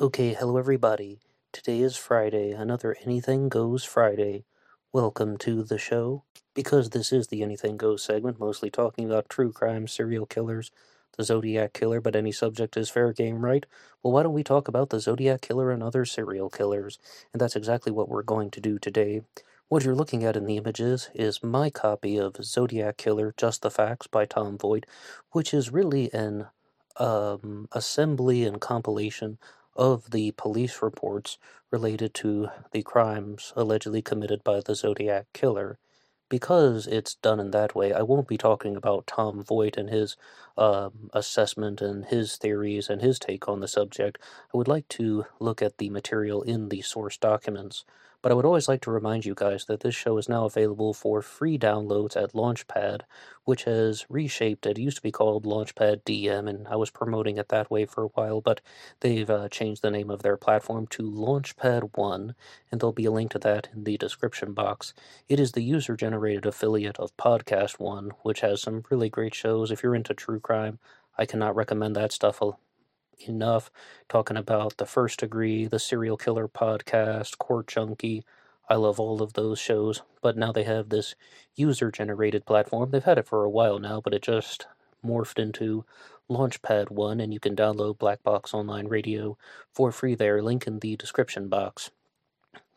Okay, hello everybody. Today is Friday, another Anything Goes Friday. Welcome to the show. Because this is the Anything Goes segment, mostly talking about true crime, serial killers, the Zodiac Killer, but any subject is fair game, right? Well, why don't we talk about the Zodiac Killer and other serial killers? And that's exactly what we're going to do today. What you're looking at in the images is my copy of Zodiac Killer Just the Facts by Tom Voigt, which is really an um, assembly and compilation of the police reports related to the crimes allegedly committed by the Zodiac Killer. Because it's done in that way, I won't be talking about Tom Voigt and his um, assessment and his theories and his take on the subject. I would like to look at the material in the source documents. But I would always like to remind you guys that this show is now available for free downloads at Launchpad, which has reshaped. It used to be called Launchpad DM, and I was promoting it that way for a while, but they've uh, changed the name of their platform to Launchpad One, and there'll be a link to that in the description box. It is the user generated affiliate of Podcast One, which has some really great shows. If you're into true crime, I cannot recommend that stuff enough talking about the first degree, the serial killer podcast, Court Junkie. I love all of those shows, but now they have this user generated platform. They've had it for a while now, but it just morphed into Launchpad 1, and you can download Black Box Online Radio for free there. Link in the description box.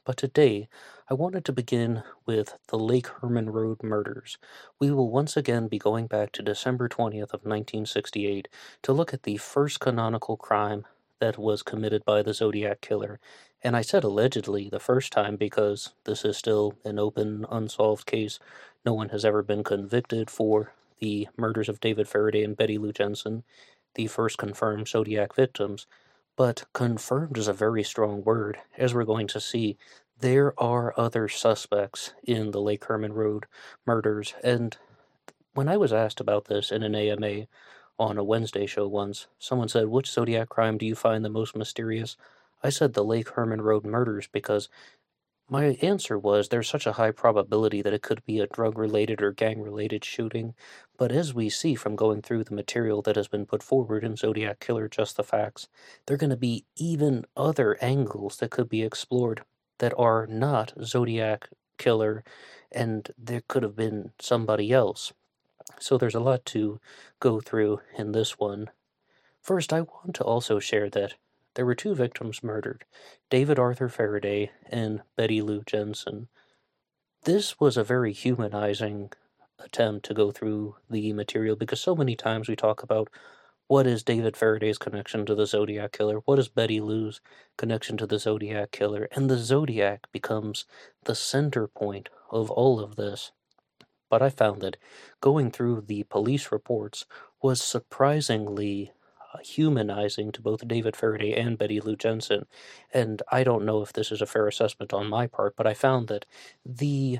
But today, I wanted to begin with the Lake Herman Road murders. We will once again be going back to December 20th of 1968 to look at the first canonical crime that was committed by the Zodiac Killer. And I said allegedly the first time because this is still an open, unsolved case. No one has ever been convicted for the murders of David Faraday and Betty Lou Jensen, the first confirmed Zodiac victims. But confirmed is a very strong word. As we're going to see, there are other suspects in the Lake Herman Road murders. And when I was asked about this in an AMA on a Wednesday show once, someone said, Which Zodiac crime do you find the most mysterious? I said the Lake Herman Road murders because my answer was there's such a high probability that it could be a drug related or gang related shooting, but as we see from going through the material that has been put forward in Zodiac Killer Just the Facts, there are going to be even other angles that could be explored that are not Zodiac Killer, and there could have been somebody else. So there's a lot to go through in this one. First, I want to also share that there were two victims murdered David Arthur Faraday and Betty Lou Jensen. This was a very humanizing attempt to go through the material because so many times we talk about what is David Faraday's connection to the Zodiac Killer? What is Betty Lou's connection to the Zodiac Killer? And the Zodiac becomes the center point of all of this. But I found that going through the police reports was surprisingly humanizing to both David Faraday and Betty Lou Jensen. And I don't know if this is a fair assessment on my part, but I found that the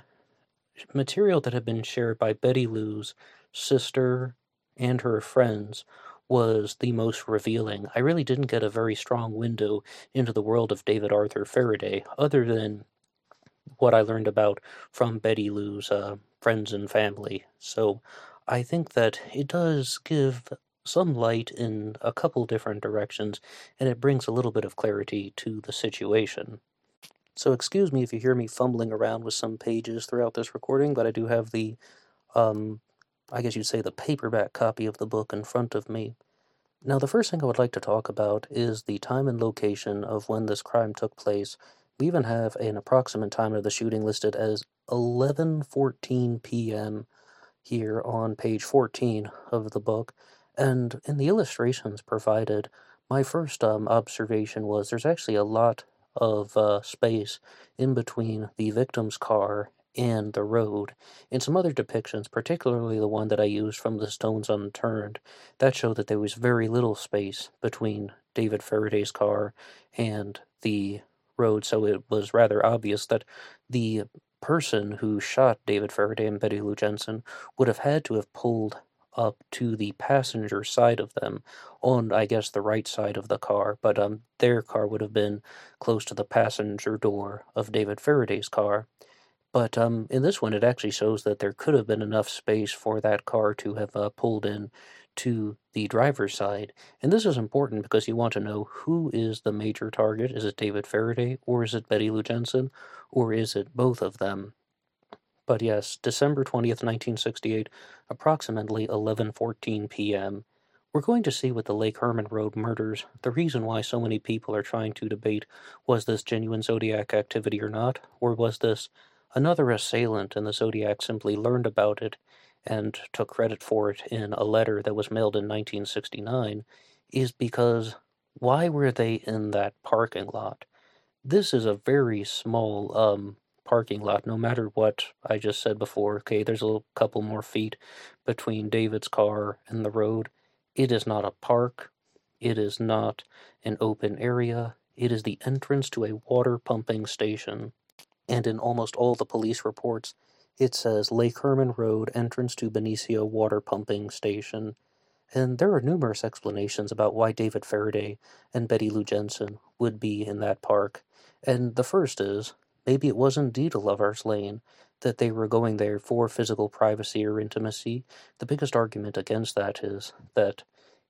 material that had been shared by Betty Lou's sister and her friends was the most revealing. I really didn't get a very strong window into the world of David Arthur Faraday, other than what I learned about from Betty Lou's uh, friends and family. So I think that it does give some light in a couple different directions, and it brings a little bit of clarity to the situation. So, excuse me if you hear me fumbling around with some pages throughout this recording, but I do have the, um, I guess you'd say the paperback copy of the book in front of me. Now, the first thing I would like to talk about is the time and location of when this crime took place. We even have an approximate time of the shooting listed as 11:14 p.m. here on page 14 of the book, and in the illustrations provided, my first um, observation was there's actually a lot of uh, space in between the victim's car and the road. In some other depictions, particularly the one that I used from The Stones Unturned, that showed that there was very little space between David Faraday's car and the road, so it was rather obvious that the person who shot David Faraday and Betty Lou Jensen would have had to have pulled up to the passenger side of them on, I guess, the right side of the car, but um, their car would have been close to the passenger door of David Faraday's car. But um, in this one, it actually shows that there could have been enough space for that car to have uh, pulled in to the driver's side. And this is important because you want to know who is the major target. Is it David Faraday or is it Betty Lou Jensen or is it both of them? But yes, December 20th, 1968, approximately 11:14 p.m. We're going to see with the Lake Herman Road murders, the reason why so many people are trying to debate was this genuine Zodiac activity or not, or was this another assailant and the Zodiac simply learned about it and took credit for it in a letter that was mailed in 1969 is because why were they in that parking lot? This is a very small um, parking lot, no matter what I just said before. Okay, there's a couple more feet between David's car and the road. It is not a park. It is not an open area. It is the entrance to a water pumping station. And in almost all the police reports, it says Lake Herman Road, entrance to Benicia Water Pumping Station. And there are numerous explanations about why David Faraday and Betty Lou Jensen would be in that park. And the first is maybe it was indeed a lover's lane, that they were going there for physical privacy or intimacy. The biggest argument against that is that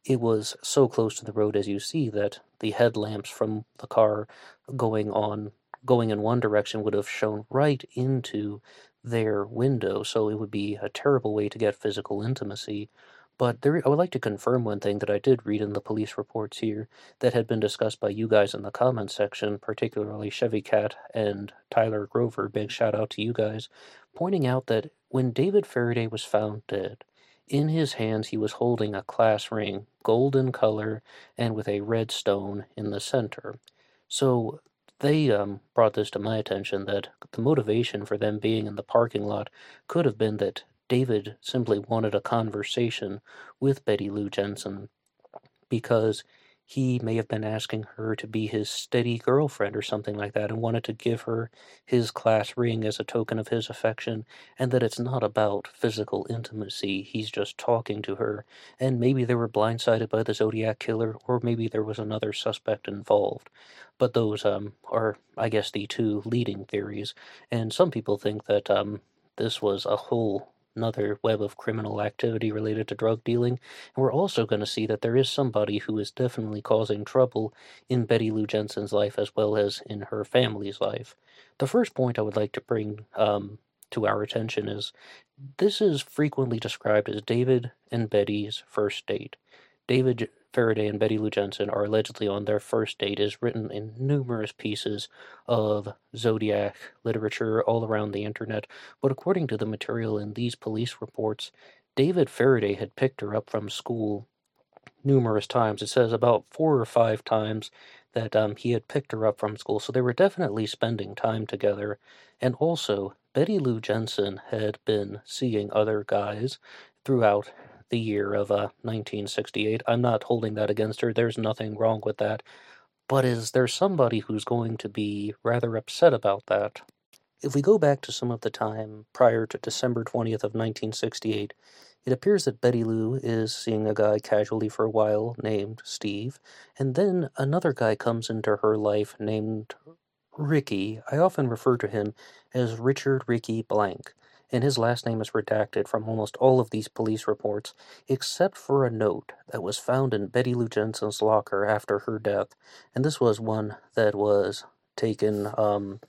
it was so close to the road as you see that the headlamps from the car going on going in one direction would have shone right into their window, so it would be a terrible way to get physical intimacy. But there, I would like to confirm one thing that I did read in the police reports here that had been discussed by you guys in the comments section, particularly Chevy Cat and Tyler Grover. Big shout out to you guys, pointing out that when David Faraday was found dead, in his hands he was holding a class ring, golden color and with a red stone in the center. So they um, brought this to my attention that the motivation for them being in the parking lot could have been that David simply wanted a conversation with Betty Lou Jensen because he may have been asking her to be his steady girlfriend or something like that and wanted to give her his class ring as a token of his affection, and that it's not about physical intimacy. He's just talking to her, and maybe they were blindsided by the Zodiac killer, or maybe there was another suspect involved. But those um, are, I guess, the two leading theories, and some people think that um, this was a whole another web of criminal activity related to drug dealing, and we're also going to see that there is somebody who is definitely causing trouble in Betty Lou Jensen's life as well as in her family's life. The first point I would like to bring um, to our attention is this is frequently described as David and Betty's first date. David Faraday and Betty Lou Jensen are allegedly on their first date is written in numerous pieces of Zodiac literature all around the internet, but according to the material in these police reports, David Faraday had picked her up from school numerous times. It says about four or five times that um, he had picked her up from school, so they were definitely spending time together. And also, Betty Lou Jensen had been seeing other guys throughout the year of uh, 1968. I'm not holding that against her. There's nothing wrong with that. But is there somebody who's going to be rather upset about that? If we go back to some of the time prior to December 20th of 1968, it appears that Betty Lou is seeing a guy casually for a while named Steve, and then another guy comes into her life named Ricky. I often refer to him as Richard Ricky Blank and his last name is redacted from almost all of these police reports, except for a note that was found in Betty Lou Jensen's locker after her death, and this was one that was taken, um,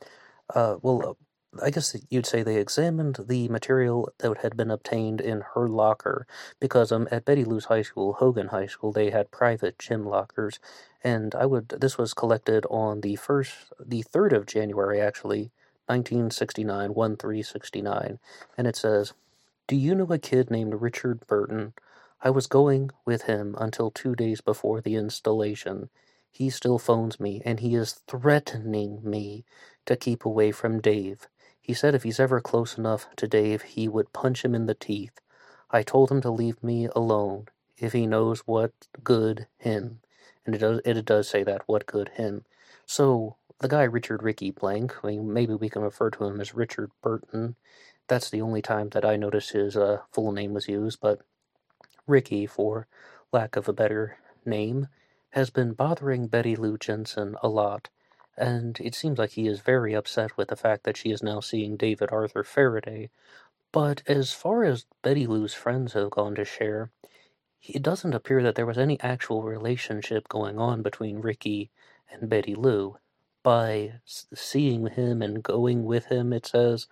uh, well, I guess you'd say they examined the material that had been obtained in her locker because um at Betty Lou's high school, Hogan High School, they had private gym lockers, and I would this was collected on the first, the third of January actually, 1969, 1369, and it says, Do you know a kid named Richard Burton? I was going with him until two days before the installation. He still phones me, and he is threatening me to keep away from Dave. He said if he's ever close enough to Dave, he would punch him in the teeth. I told him to leave me alone if he knows what good him. And it does it does say that, what good him. So the guy Richard Ricky Blank, I mean, maybe we can refer to him as Richard Burton. That's the only time that I noticed his uh, full name was used, but Ricky, for lack of a better name, has been bothering Betty Lou Jensen a lot, and it seems like he is very upset with the fact that she is now seeing David Arthur Faraday. But as far as Betty Lou's friends have gone to share, it doesn't appear that there was any actual relationship going on between Ricky and Betty Lou. By seeing him and going with him, it says,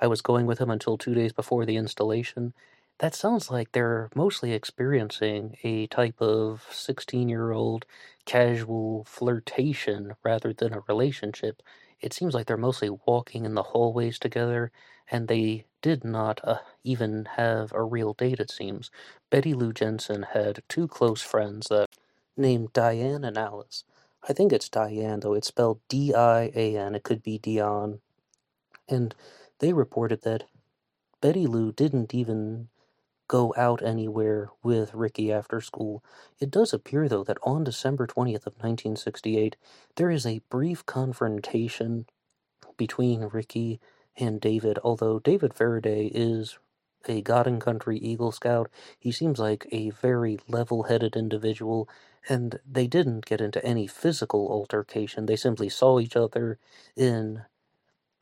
I was going with him until two days before the installation. That sounds like they're mostly experiencing a type of 16 year old casual flirtation rather than a relationship. It seems like they're mostly walking in the hallways together, and they did not uh, even have a real date, it seems. Betty Lou Jensen had two close friends that named Diane and Alice. I think it's Diane, though it's spelled D I A N. It could be Dion. And they reported that Betty Lou didn't even go out anywhere with Ricky after school. It does appear, though, that on December 20th of 1968, there is a brief confrontation between Ricky and David, although David Faraday is a God Country Eagle Scout, he seems like a very level headed individual, and they didn't get into any physical altercation. They simply saw each other in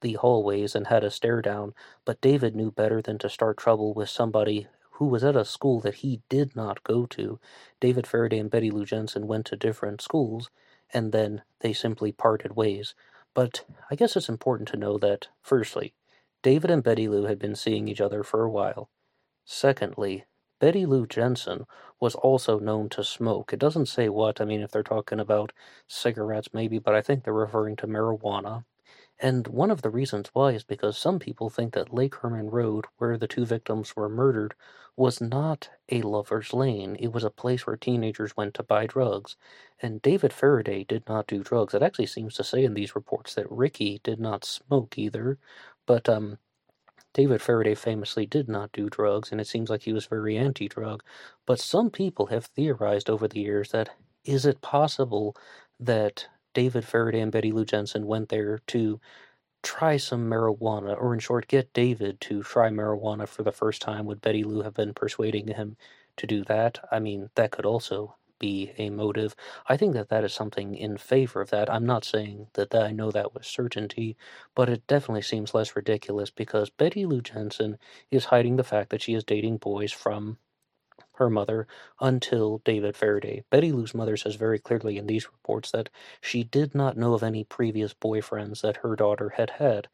the hallways and had a stare down, but David knew better than to start trouble with somebody who was at a school that he did not go to. David Faraday and Betty Lou Jensen went to different schools, and then they simply parted ways. But I guess it's important to know that, firstly, David and Betty Lou had been seeing each other for a while. Secondly, Betty Lou Jensen was also known to smoke. It doesn't say what, I mean, if they're talking about cigarettes, maybe, but I think they're referring to marijuana. And one of the reasons why is because some people think that Lake Herman Road, where the two victims were murdered, was not a lover's lane. It was a place where teenagers went to buy drugs. And David Faraday did not do drugs. It actually seems to say in these reports that Ricky did not smoke either. But um, David Faraday famously did not do drugs, and it seems like he was very anti drug. But some people have theorized over the years that is it possible that David Faraday and Betty Lou Jensen went there to try some marijuana, or in short, get David to try marijuana for the first time. Would Betty Lou have been persuading him to do that? I mean, that could also be a motive. I think that that is something in favor of that. I'm not saying that, that I know that with certainty, but it definitely seems less ridiculous because Betty Lou Jensen is hiding the fact that she is dating boys from her mother until David Faraday. Betty Lou's mother says very clearly in these reports that she did not know of any previous boyfriends that her daughter had had.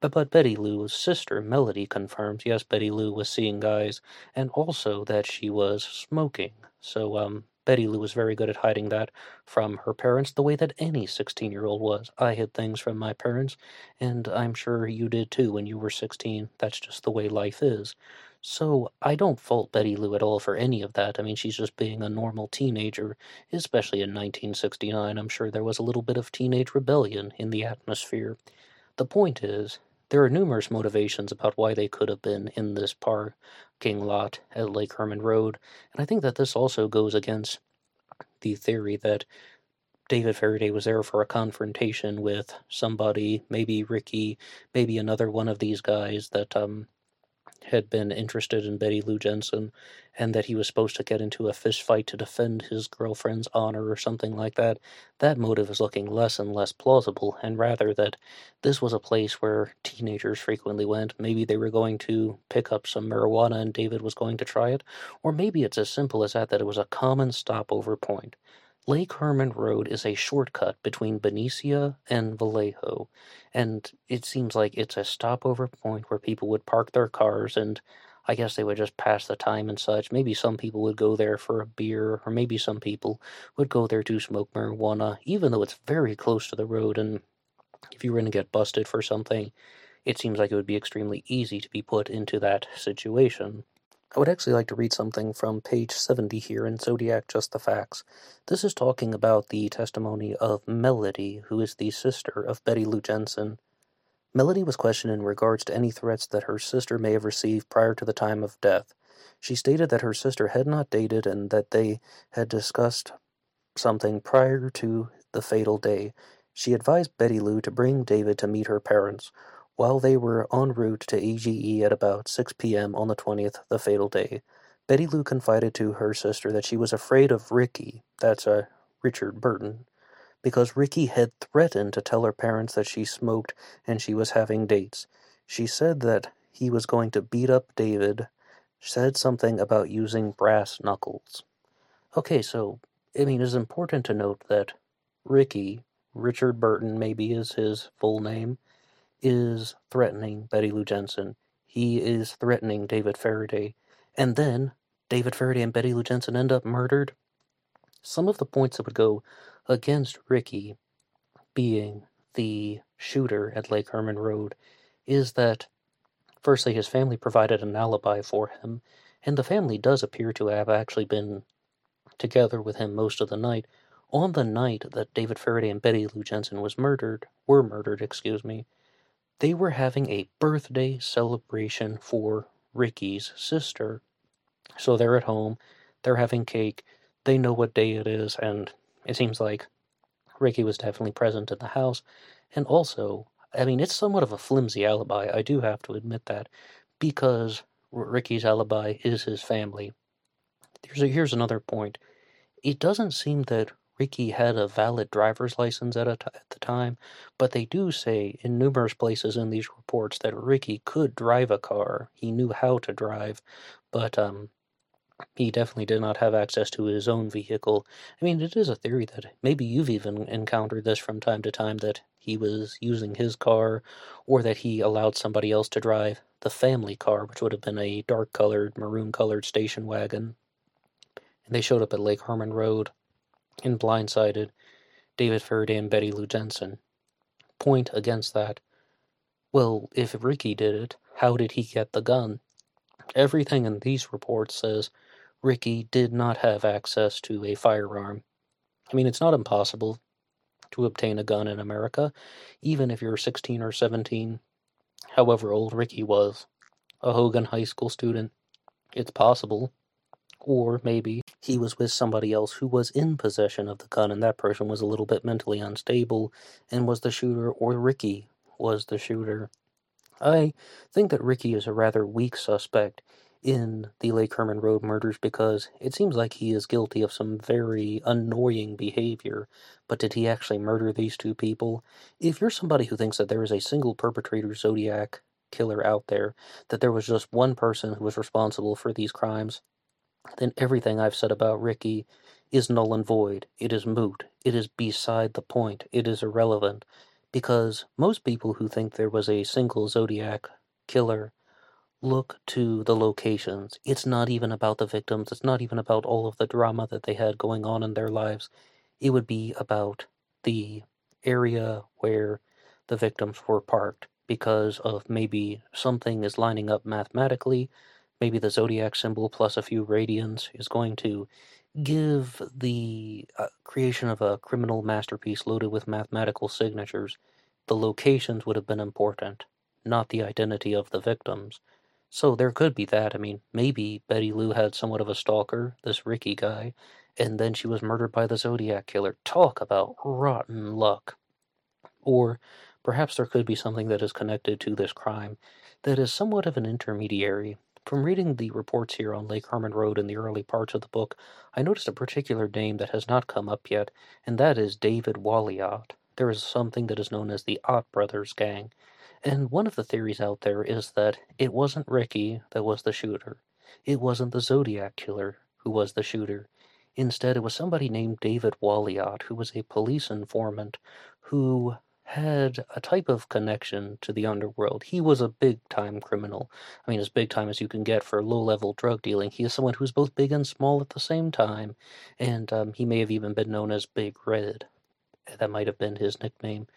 But, but Betty Lou's sister, Melody, confirms yes, Betty Lou was seeing guys and also that she was smoking. So, um, Betty Lou was very good at hiding that from her parents, the way that any 16 year old was. I hid things from my parents, and I'm sure you did too when you were 16. That's just the way life is. So I don't fault Betty Lou at all for any of that. I mean, she's just being a normal teenager, especially in 1969. I'm sure there was a little bit of teenage rebellion in the atmosphere. The point is, there are numerous motivations about why they could have been in this parking lot at Lake Herman Road, and I think that this also goes against the theory that David Faraday was there for a confrontation with somebody, maybe Ricky, maybe another one of these guys that um had been interested in Betty Lou Jensen and that he was supposed to get into a fist fight to defend his girlfriend's honor or something like that, that motive is looking less and less plausible, and rather that this was a place where teenagers frequently went. Maybe they were going to pick up some marijuana and David was going to try it, or maybe it's as simple as that that it was a common stopover point. Lake Herman Road is a shortcut between Benicia and Vallejo, and it seems like it's a stopover point where people would park their cars and I guess they would just pass the time and such. Maybe some people would go there for a beer, or maybe some people would go there to smoke marijuana, even though it's very close to the road. And if you were going to get busted for something, it seems like it would be extremely easy to be put into that situation. I would actually like to read something from page 70 here in Zodiac Just the Facts. This is talking about the testimony of Melody, who is the sister of Betty Lou Jensen. Melody was questioned in regards to any threats that her sister may have received prior to the time of death. She stated that her sister had not dated and that they had discussed something prior to the fatal day. She advised Betty Lou to bring David to meet her parents. While they were en route to AGE at about 6 p.m. on the 20th, the fatal day, Betty Lou confided to her sister that she was afraid of Ricky, that's uh, Richard Burton, because Ricky had threatened to tell her parents that she smoked and she was having dates. She said that he was going to beat up David said something about using brass knuckles. Okay, so, I mean, it's important to note that Ricky, Richard Burton maybe is his full name, is threatening Betty Lou Jensen. He is threatening David Faraday. And then David Faraday and Betty Lou Jensen end up murdered. Some of the points that would go against Ricky being the shooter at Lake Herman Road is that, firstly, his family provided an alibi for him, and the family does appear to have actually been together with him most of the night. On the night that David Faraday and Betty Lou Jensen was murdered, were murdered, excuse me, they were having a birthday celebration for Ricky's sister. So they're at home, they're having cake, they know what day it is, and it seems like Ricky was definitely present in the house. And also, I mean, it's somewhat of a flimsy alibi, I do have to admit that, because Ricky's alibi is his family. Here's, a, here's another point. It doesn't seem that Ricky had a valid driver's license at, at the time, but they do say in numerous places in these reports that Ricky could drive a car. He knew how to drive, but um, he definitely did not have access to his own vehicle. I mean, it is a theory that maybe you've even encountered this from time to time that he was using his car or that he allowed somebody else to drive the family car, which would have been a dark colored, maroon colored station wagon. And they showed up at Lake Herman Road in Blindsided, David Faraday and Betty Lou Jensen. Point against that. Well, if Ricky did it, how did he get the gun? Everything in these reports says Ricky did not have access to a firearm. I mean, it's not impossible to obtain a gun in America, even if you're 16 or 17, however old Ricky was. A Hogan High School student. It's possible. Or maybe he was with somebody else who was in possession of the gun and that person was a little bit mentally unstable and was the shooter, or Ricky was the shooter. I think that Ricky is a rather weak suspect in the Lake Herman Road murders because it seems like he is guilty of some very annoying behavior. But did he actually murder these two people? If you're somebody who thinks that there is a single perpetrator Zodiac killer out there, that there was just one person who was responsible for these crimes, then everything I've said about Ricky is null and void. It is moot. It is beside the point. It is irrelevant. Because most people who think there was a single Zodiac killer look to the locations. It's not even about the victims. It's not even about all of the drama that they had going on in their lives. It would be about the area where the victims were parked because of maybe something is lining up mathematically. Maybe the zodiac symbol plus a few radians is going to give the uh, creation of a criminal masterpiece loaded with mathematical signatures. The locations would have been important, not the identity of the victims. So there could be that. I mean, maybe Betty Lou had somewhat of a stalker, this Ricky guy, and then she was murdered by the Zodiac Killer. Talk about rotten luck. Or perhaps there could be something that is connected to this crime that is somewhat of an intermediary. From reading the reports here on Lake Herman Road in the early parts of the book, I noticed a particular name that has not come up yet, and that is David Walliott. There is something that is known as the Ott Brothers Gang, and one of the theories out there is that it wasn't Ricky that was the shooter. It wasn't the Zodiac killer who was the shooter. Instead, it was somebody named David Walliott, who was a police informant who had a type of connection to the underworld. He was a big time criminal. I mean, as big time as you can get for low level drug dealing. He is someone who's both big and small at the same time. And um, he may have even been known as Big Red. That might have been his nickname.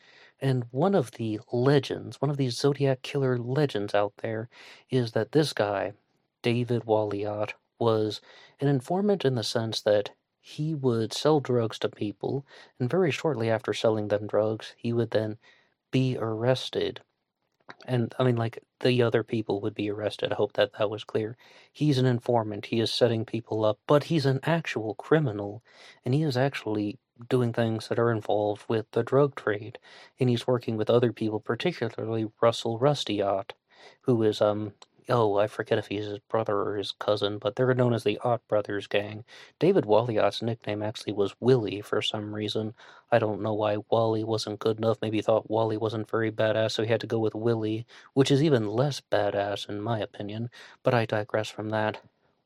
And one of the legends, one of these Zodiac killer legends out there, is that this guy, David Walliott, was an informant in the sense that he would sell drugs to people, and very shortly after selling them drugs, he would then be arrested. And I mean, like, the other people would be arrested. I hope that that was clear. He's an informant. He is setting people up, but he's an actual criminal, and he is actually doing things that are involved with the drug trade, and he's working with other people, particularly Russell Rusty Ott, who is um oh, I forget if he's his brother or his cousin, but they're known as the Ott Brothers Gang. David Waliot's nickname actually was Willie for some reason. I don't know why Wally wasn't good enough. Maybe he thought Wally wasn't very badass, so he had to go with Willie, which is even less badass in my opinion, but I digress from that.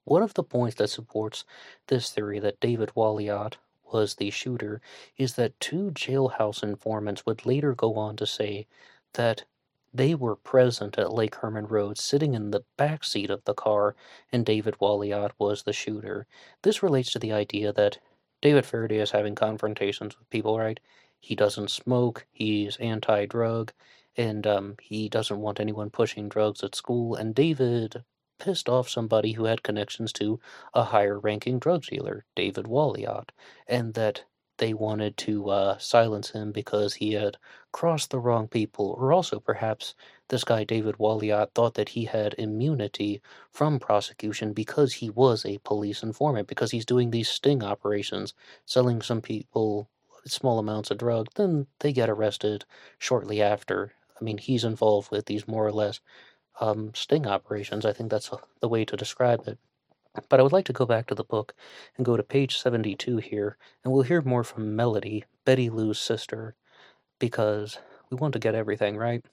One of the points that supports this theory that David Waliot was the shooter is that two jailhouse informants would later go on to say that they were present at Lake Herman Road, sitting in the back seat of the car, and David Waliot was the shooter. This relates to the idea that David Faraday is having confrontations with people, right? He doesn't smoke, he's anti drug, and um, he doesn't want anyone pushing drugs at school. And David pissed off somebody who had connections to a higher ranking drug dealer, David Waliot, and that they wanted to uh, silence him because he had crossed the wrong people, or also perhaps this guy David Waliot thought that he had immunity from prosecution because he was a police informant, because he's doing these sting operations, selling some people small amounts of drug, then they get arrested shortly after. I mean, he's involved with these more or less um, sting operations. I think that's the way to describe it. But I would like to go back to the book and go to page 72 here, and we'll hear more from Melody, Betty Lou's sister, because we want to get everything right.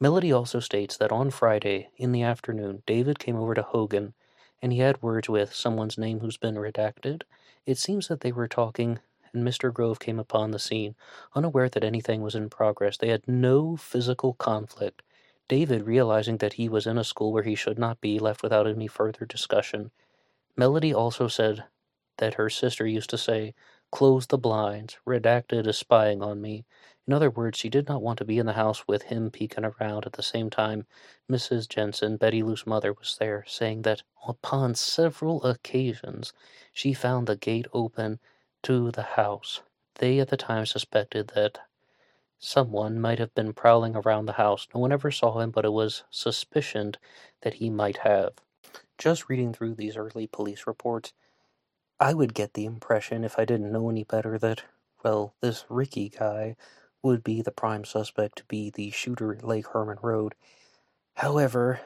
Melody also states that on Friday, in the afternoon, David came over to Hogan and he had words with someone's name who's been redacted. It seems that they were talking, and Mr. Grove came upon the scene, unaware that anything was in progress. They had no physical conflict, David, realizing that he was in a school where he should not be, left without any further discussion. Melody also said that her sister used to say, Close the blinds, redacted is spying on me. In other words, she did not want to be in the house with him peeking around. At the same time, Mrs. Jensen, Betty Lou's mother, was there, saying that upon several occasions she found the gate open to the house. They at the time suspected that Someone might have been prowling around the house. No one ever saw him, but it was suspicioned that he might have. Just reading through these early police reports, I would get the impression, if I didn't know any better, that, well, this Ricky guy would be the prime suspect to be the shooter at Lake Herman Road. However,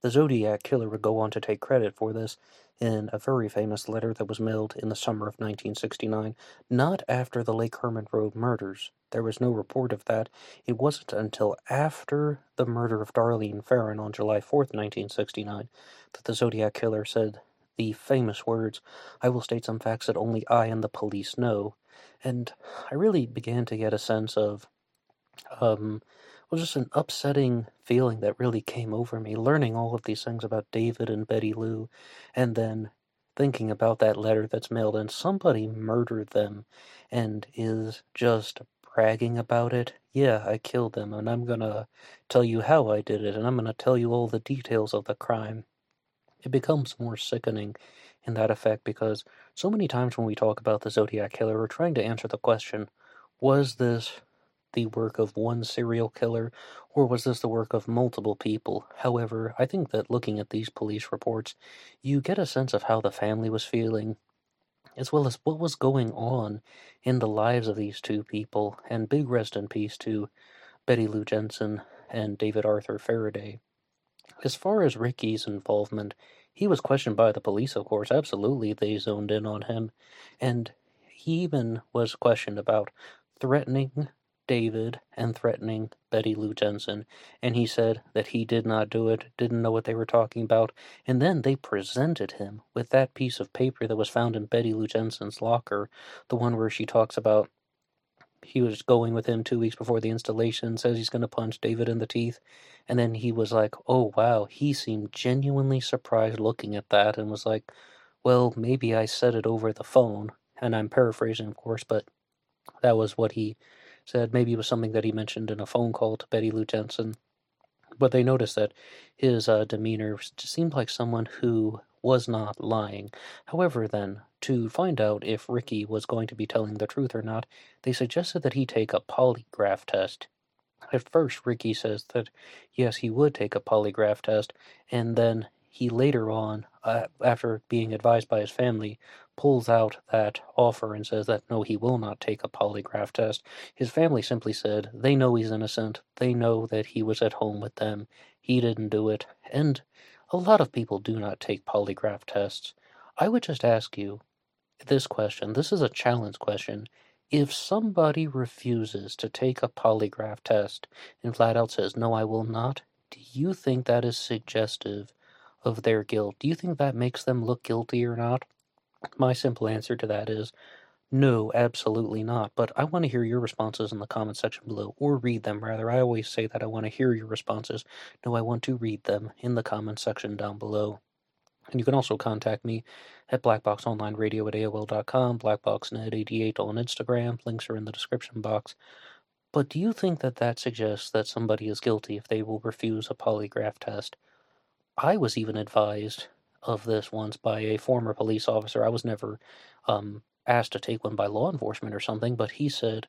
the Zodiac Killer would go on to take credit for this in a very famous letter that was mailed in the summer of 1969, not after the Lake Herman Road murders. There was no report of that. It wasn't until after the murder of Darlene Ferrin on July 4th, 1969, that the Zodiac Killer said the famous words, I will state some facts that only I and the police know. And I really began to get a sense of um, was just an upsetting feeling that really came over me, learning all of these things about David and Betty Lou, and then thinking about that letter that's mailed and somebody murdered them and is just bragging about it. Yeah, I killed them, and I'm gonna tell you how I did it, and I'm gonna tell you all the details of the crime. It becomes more sickening in that effect because so many times when we talk about the Zodiac Killer, we're trying to answer the question was this the work of one serial killer, or was this the work of multiple people? However, I think that looking at these police reports, you get a sense of how the family was feeling, as well as what was going on in the lives of these two people, and big rest in peace to Betty Lou Jensen and David Arthur Faraday. As far as Ricky's involvement, he was questioned by the police, of course. Absolutely, they zoned in on him. And he even was questioned about threatening David and threatening Betty Lou Jensen, and he said that he did not do it, didn't know what they were talking about, and then they presented him with that piece of paper that was found in Betty Lou Jensen's locker, the one where she talks about he was going with him two weeks before the installation, says he's going to punch David in the teeth, and then he was like, oh wow, he seemed genuinely surprised looking at that and was like, well, maybe I said it over the phone, and I'm paraphrasing, of course, but that was what he said maybe it was something that he mentioned in a phone call to Betty Lou Jensen. But they noticed that his uh, demeanor seemed like someone who was not lying. However, then, to find out if Ricky was going to be telling the truth or not, they suggested that he take a polygraph test. At first, Ricky says that yes, he would take a polygraph test, and then he later on, uh, after being advised by his family, pulls out that offer and says that no, he will not take a polygraph test. His family simply said they know he's innocent. They know that he was at home with them. He didn't do it. And a lot of people do not take polygraph tests. I would just ask you this question. This is a challenge question. If somebody refuses to take a polygraph test and flat out says, No, I will not, do you think that is suggestive of their guilt? Do you think that makes them look guilty or not? My simple answer to that is no, absolutely not. But I want to hear your responses in the comment section below, or read them rather. I always say that I want to hear your responses. No, I want to read them in the comment section down below. And you can also contact me at blackboxonlineradio at AOL.com, blackboxnet88 on Instagram. Links are in the description box. But do you think that that suggests that somebody is guilty if they will refuse a polygraph test? I was even advised of this once by a former police officer. I was never um, asked to take one by law enforcement or something, but he said,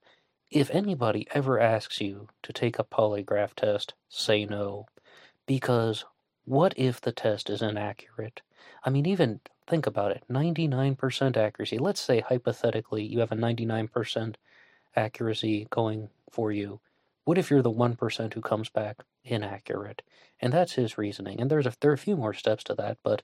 if anybody ever asks you to take a polygraph test, say no. Because what if the test is inaccurate? I mean, even think about it 99% accuracy. Let's say hypothetically you have a 99% accuracy going for you. What if you're the 1% who comes back inaccurate? And that's his reasoning. And there's a, there are a few more steps to that, but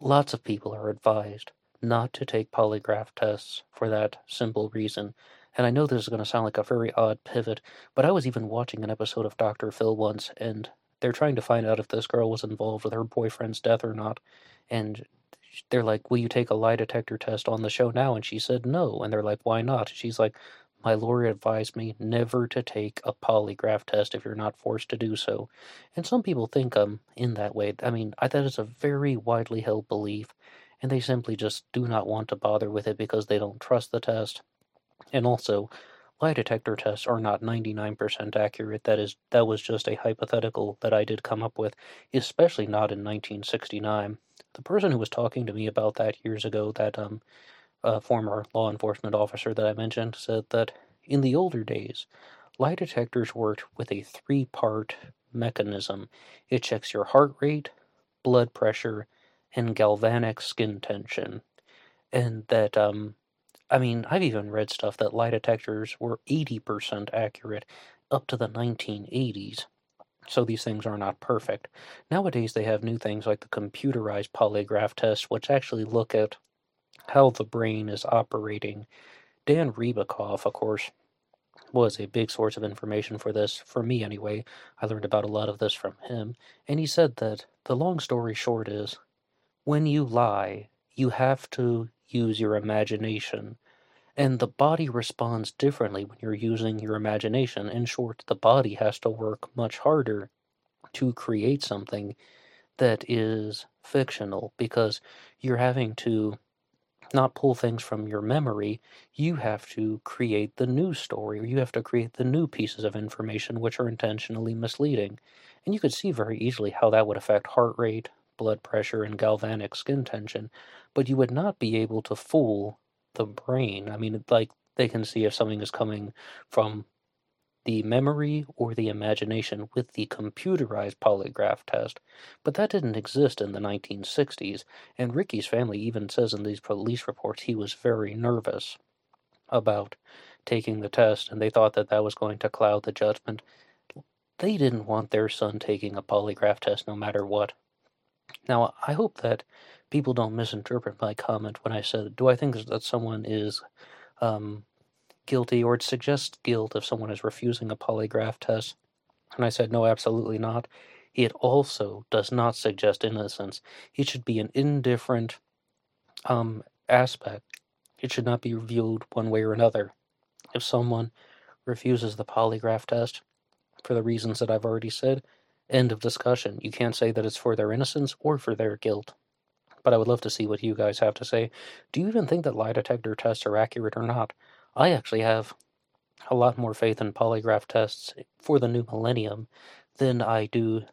lots of people are advised not to take polygraph tests for that simple reason. And I know this is going to sound like a very odd pivot, but I was even watching an episode of Dr. Phil once, and they're trying to find out if this girl was involved with her boyfriend's death or not. And they're like, Will you take a lie detector test on the show now? And she said no. And they're like, Why not? She's like, My lawyer advised me never to take a polygraph test if you're not forced to do so. And some people think I'm in that way. I mean, I, that is a very widely held belief and they simply just do not want to bother with it because they don't trust the test. And also, lie detector tests are not 99% accurate. That is that was just a hypothetical that I did come up with, especially not in 1969. The person who was talking to me about that years ago, that um uh, former law enforcement officer that I mentioned, said that in the older days, lie detectors worked with a three-part mechanism. It checks your heart rate, blood pressure, and galvanic skin tension. And that, um, I mean, I've even read stuff that lie detectors were 80% accurate up to the 1980s. So these things are not perfect. Nowadays, they have new things like the computerized polygraph test, which actually look at how the brain is operating. Dan Ribicoff, of course, was a big source of information for this, for me anyway. I learned about a lot of this from him. And he said that the long story short is when you lie, you have to use your imagination. And the body responds differently when you're using your imagination. In short, the body has to work much harder to create something that is fictional because you're having to not pull things from your memory, you have to create the new story, or you have to create the new pieces of information which are intentionally misleading. And you could see very easily how that would affect heart rate, blood pressure and galvanic skin tension, but you would not be able to fool the brain. I mean, like they can see if something is coming from the memory or the imagination with the computerized polygraph test, but that didn't exist in the 1960s, and Ricky's family even says in these police reports he was very nervous about taking the test, and they thought that that was going to cloud the judgment. They didn't want their son taking a polygraph test no matter what. Now, I hope that people don't misinterpret my comment when I said, do I think that someone is um, guilty or it suggests guilt if someone is refusing a polygraph test? And I said, no, absolutely not. It also does not suggest innocence. It should be an indifferent um, aspect. It should not be viewed one way or another. If someone refuses the polygraph test for the reasons that I've already said, End of discussion. You can't say that it's for their innocence or for their guilt. But I would love to see what you guys have to say. Do you even think that lie detector tests are accurate or not? I actually have a lot more faith in polygraph tests for the new millennium than I do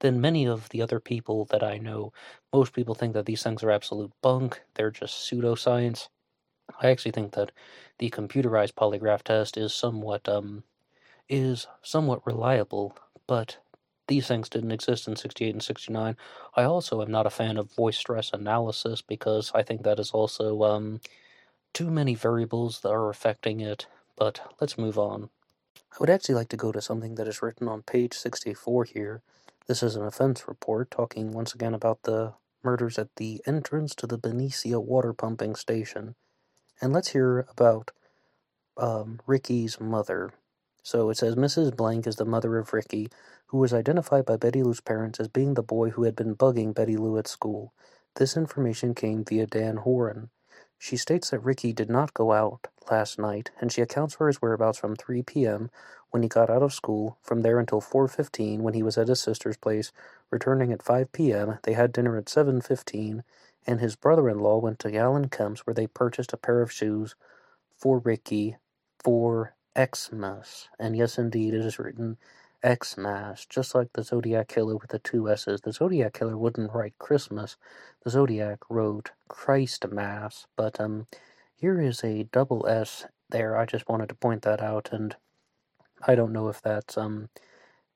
than many of the other people that I know. Most people think that these things are absolute bunk, they're just pseudoscience. I actually think that the computerized polygraph test is somewhat um is somewhat reliable, but these things didn't exist in 68 and 69. I also am not a fan of voice stress analysis because I think that is also um, too many variables that are affecting it. But let's move on. I would actually like to go to something that is written on page 64 here. This is an offense report talking once again about the murders at the entrance to the Benicia water pumping station. And let's hear about um, Ricky's mother. So it says Mrs. Blank is the mother of Ricky, who was identified by Betty Lou's parents as being the boy who had been bugging Betty Lou at school. This information came via Dan Horan. She states that Ricky did not go out last night, and she accounts for his whereabouts from 3 p.m. when he got out of school, from there until 4:15 when he was at his sister's place, returning at 5 p.m. They had dinner at 7:15, and his brother-in-law went to Alan Kemp's where they purchased a pair of shoes for Ricky for Xmas. And yes, indeed, it is written Xmas, just like the Zodiac Killer with the two S's. The Zodiac Killer wouldn't write Christmas. The Zodiac wrote Christ Mass. But um, here is a double S there. I just wanted to point that out, and I don't know if that's um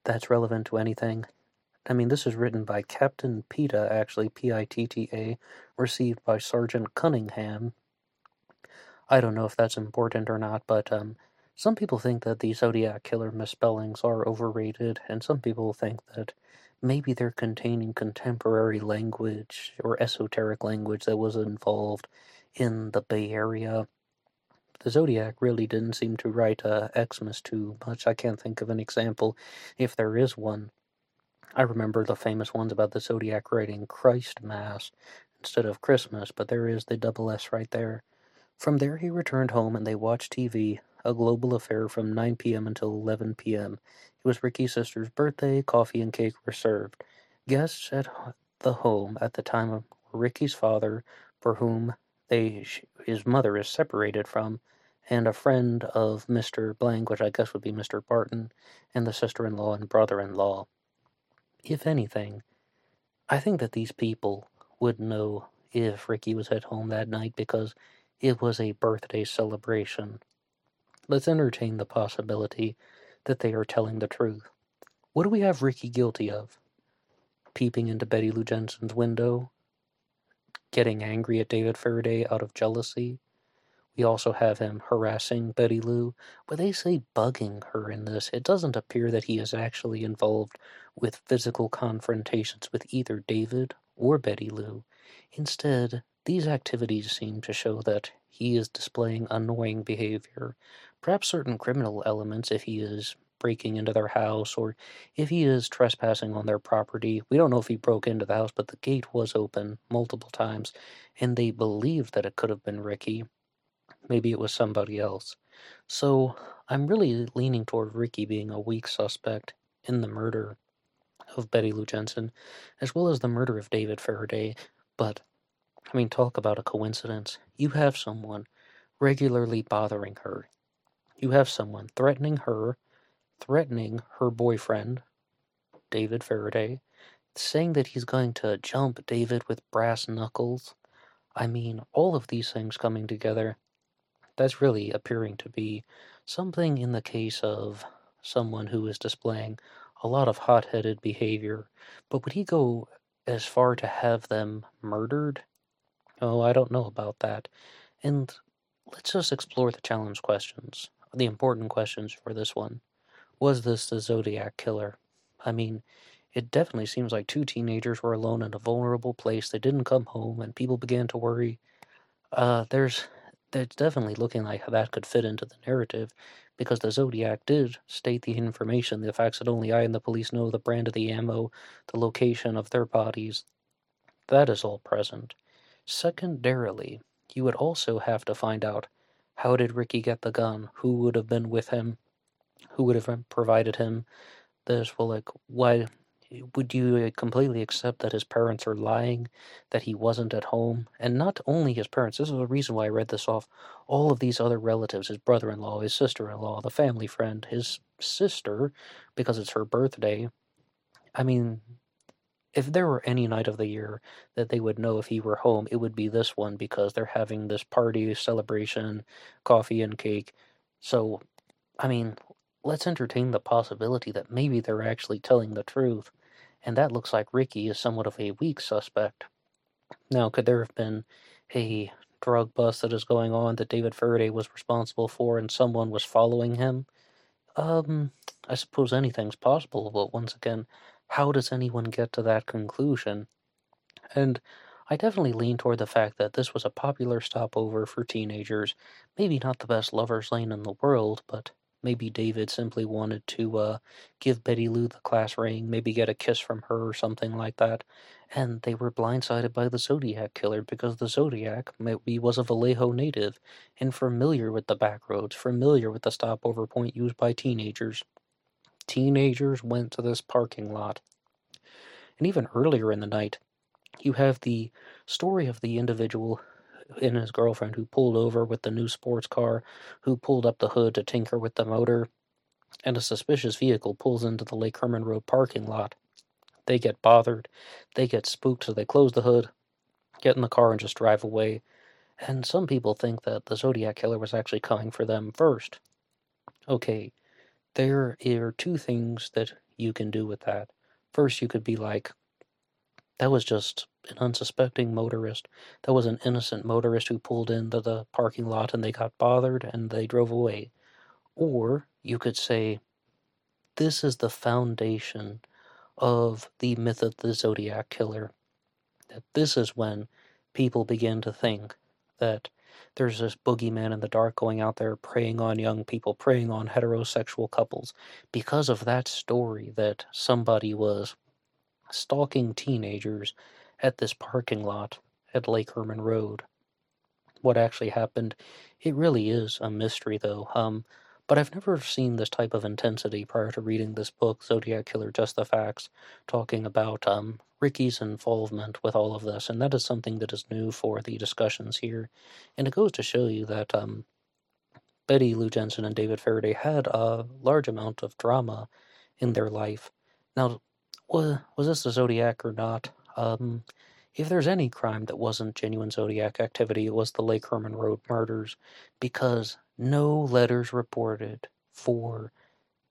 that's relevant to anything. I mean, this is written by Captain Pitta, actually, P I T T A, received by Sergeant Cunningham. I don't know if that's important or not, but um, some people think that the Zodiac Killer misspellings are overrated, and some people think that maybe they're containing contemporary language or esoteric language that was involved in the Bay Area. The Zodiac really didn't seem to write uh, Xmas too much. I can't think of an example, if there is one. I remember the famous ones about the Zodiac writing Christ Mass instead of Christmas, but there is the double S right there. From there, he returned home and they watched TV, a global affair from 9 p.m. until 11 p.m. It was Ricky's sister's birthday, coffee and cake were served. Guests at the home at the time were Ricky's father, for whom they his mother is separated from, and a friend of Mr. Blank, which I guess would be Mr. Barton, and the sister-in-law and brother-in-law. If anything, I think that these people would know if Ricky was at home that night because it was a birthday celebration. Let's entertain the possibility that they are telling the truth. What do we have Ricky guilty of? Peeping into Betty Lou Jensen's window? Getting angry at David Faraday out of jealousy? We also have him harassing Betty Lou, but they say bugging her in this. It doesn't appear that he is actually involved with physical confrontations with either David or Betty Lou. Instead, these activities seem to show that he is displaying annoying behavior, perhaps certain criminal elements if he is breaking into their house or if he is trespassing on their property. We don't know if he broke into the house, but the gate was open multiple times, and they believed that it could have been Ricky. Maybe it was somebody else. So I'm really leaning toward Ricky being a weak suspect in the murder of Betty Lou Jensen, as well as the murder of David Faraday. But, I mean, talk about a coincidence. You have someone regularly bothering her. You have someone threatening her, threatening her boyfriend, David Faraday, saying that he's going to jump David with brass knuckles. I mean, all of these things coming together that's really appearing to be something in the case of someone who is displaying a lot of hot headed behavior. But would he go as far to have them murdered? Oh, I don't know about that. And let's just explore the challenge questions, the important questions for this one. Was this the Zodiac killer? I mean, it definitely seems like two teenagers were alone in a vulnerable place. They didn't come home, and people began to worry. Uh, there's it's definitely looking like that could fit into the narrative because the Zodiac did state the information, the facts that only I and the police know the brand of the ammo, the location of their bodies. That is all present. Secondarily, you would also have to find out how did Ricky get the gun? Who would have been with him? Who would have provided him this? Well, like, why would you completely accept that his parents are lying, that he wasn't at home? And not only his parents, this is the reason why I read this off. All of these other relatives, his brother in law, his sister in law, the family friend, his sister, because it's her birthday. I mean, if there were any night of the year that they would know if he were home, it would be this one because they're having this party, celebration, coffee and cake. So, I mean, let's entertain the possibility that maybe they're actually telling the truth and that looks like Ricky is somewhat of a weak suspect. Now, could there have been a drug bust that is going on that David Faraday was responsible for and someone was following him? Um, I suppose anything's possible, but once again, how does anyone get to that conclusion? And I definitely lean toward the fact that this was a popular stopover for teenagers. Maybe not the best lover's lane in the world, but maybe David simply wanted to uh, give Betty Lou the class ring, maybe get a kiss from her or something like that. And they were blindsided by the Zodiac killer because the Zodiac maybe was a Vallejo native and familiar with the back roads, familiar with the stopover point used by teenagers. Teenagers went to this parking lot. And even earlier in the night, you have the story of the individual and his girlfriend who pulled over with the new sports car, who pulled up the hood to tinker with the motor, and a suspicious vehicle pulls into the Lake Herman Road parking lot. They get bothered, they get spooked, so they close the hood, get in the car, and just drive away. And some people think that the Zodiac Killer was actually coming for them first. Okay, there are two things that you can do with that. First, you could be like, that was just an unsuspecting motorist. That was an innocent motorist who pulled into the parking lot and they got bothered and they drove away. Or you could say, this is the foundation of the myth of the Zodiac Killer. That this is when people begin to think that there's this boogeyman in the dark going out there preying on young people, preying on heterosexual couples. Because of that story, that somebody was stalking teenagers at this parking lot at Lake Herman Road. What actually happened, it really is a mystery, though. Um, but I've never seen this type of intensity prior to reading this book, Zodiac Killer Just the Facts, talking about um, Ricky's involvement with all of this, and that is something that is new for the discussions here. And it goes to show you that um, Betty Lou Jensen and David Faraday had a large amount of drama in their life. Now, was, was this a Zodiac or not? Um, if there's any crime that wasn't genuine Zodiac activity, it was the Lake Herman Road murders, because no letters reported for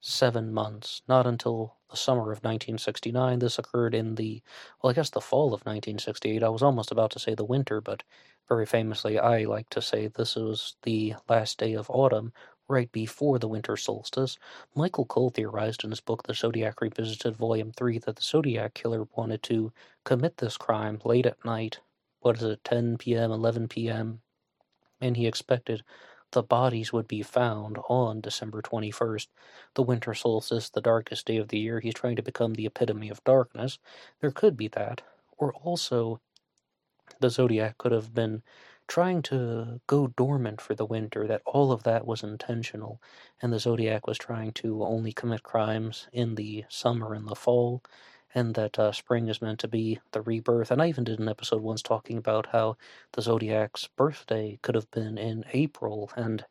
seven months, not until the summer of 1969. This occurred in the, well, I guess the fall of 1968. I was almost about to say the winter, but very famously, I like to say this was the last day of autumn, right before the winter solstice, Michael Cole theorized in his book The Zodiac Revisited, Volume 3, that the Zodiac Killer wanted to commit this crime late at night. What is it, 10 p.m., 11 p.m.? And he expected the bodies would be found on December 21st, the winter solstice, the darkest day of the year. He's trying to become the epitome of darkness. There could be that. Or also, the Zodiac could have been trying to go dormant for the winter, that all of that was intentional, and the Zodiac was trying to only commit crimes in the summer and the fall, and that uh, spring is meant to be the rebirth. And I even did an episode once talking about how the Zodiac's birthday could have been in April, and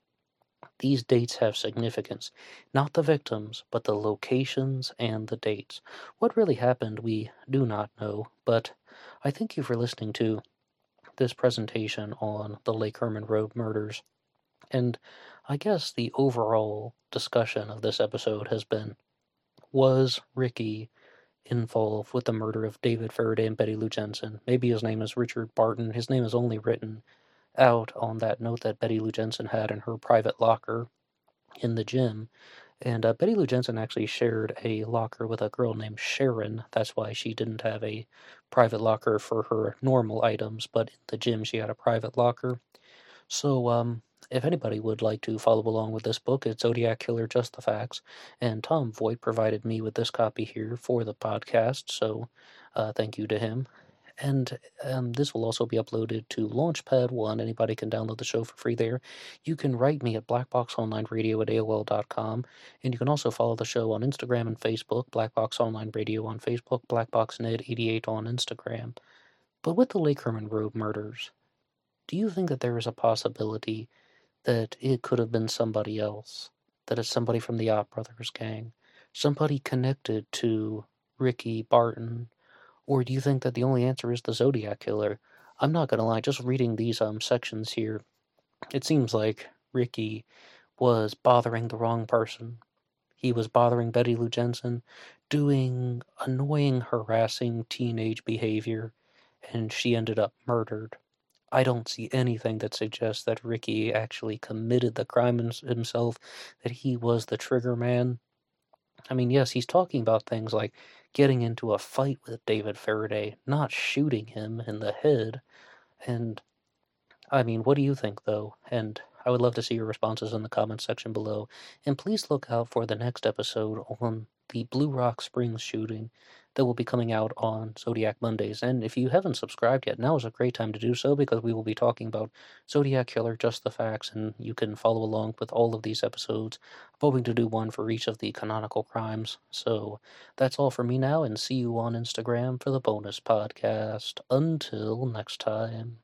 these dates have significance. Not the victims, but the locations and the dates. What really happened, we do not know, but I thank you for listening to this presentation on the Lake Herman Road murders. And I guess the overall discussion of this episode has been was Ricky involved with the murder of David Faraday and Betty Lou Jensen? Maybe his name is Richard Barton. His name is only written out on that note that Betty Lou Jensen had in her private locker in the gym. And uh, Betty Lou Jensen actually shared a locker with a girl named Sharon. That's why she didn't have a private locker for her normal items, but in the gym she had a private locker. So, um, if anybody would like to follow along with this book, it's Zodiac Killer Just the Facts. And Tom Voigt provided me with this copy here for the podcast, so uh, thank you to him. And um, this will also be uploaded to Launchpad One. Anybody can download the show for free there. You can write me at blackboxonlineradio at AOL.com. And you can also follow the show on Instagram and Facebook, Blackbox Online Radio on Facebook, BlackboxNet88 on Instagram. But with the Lake Herman Road murders, do you think that there is a possibility that it could have been somebody else? That it's somebody from the Ott Brothers gang? Somebody connected to Ricky Barton? Or do you think that the only answer is the Zodiac Killer? I'm not gonna lie, just reading these um sections here, it seems like Ricky was bothering the wrong person. He was bothering Betty Lou Jensen, doing annoying, harassing teenage behavior, and she ended up murdered. I don't see anything that suggests that Ricky actually committed the crime himself, that he was the trigger man. I mean, yes, he's talking about things like getting into a fight with David Faraday, not shooting him in the head. And I mean, what do you think, though? And I would love to see your responses in the comments section below. And please look out for the next episode on the Blue Rock Springs shooting that will be coming out on Zodiac Mondays. And if you haven't subscribed yet, now is a great time to do so because we will be talking about Zodiac Killer, just the facts, and you can follow along with all of these episodes. I'm hoping to do one for each of the canonical crimes. So that's all for me now, and see you on Instagram for the bonus podcast. Until next time.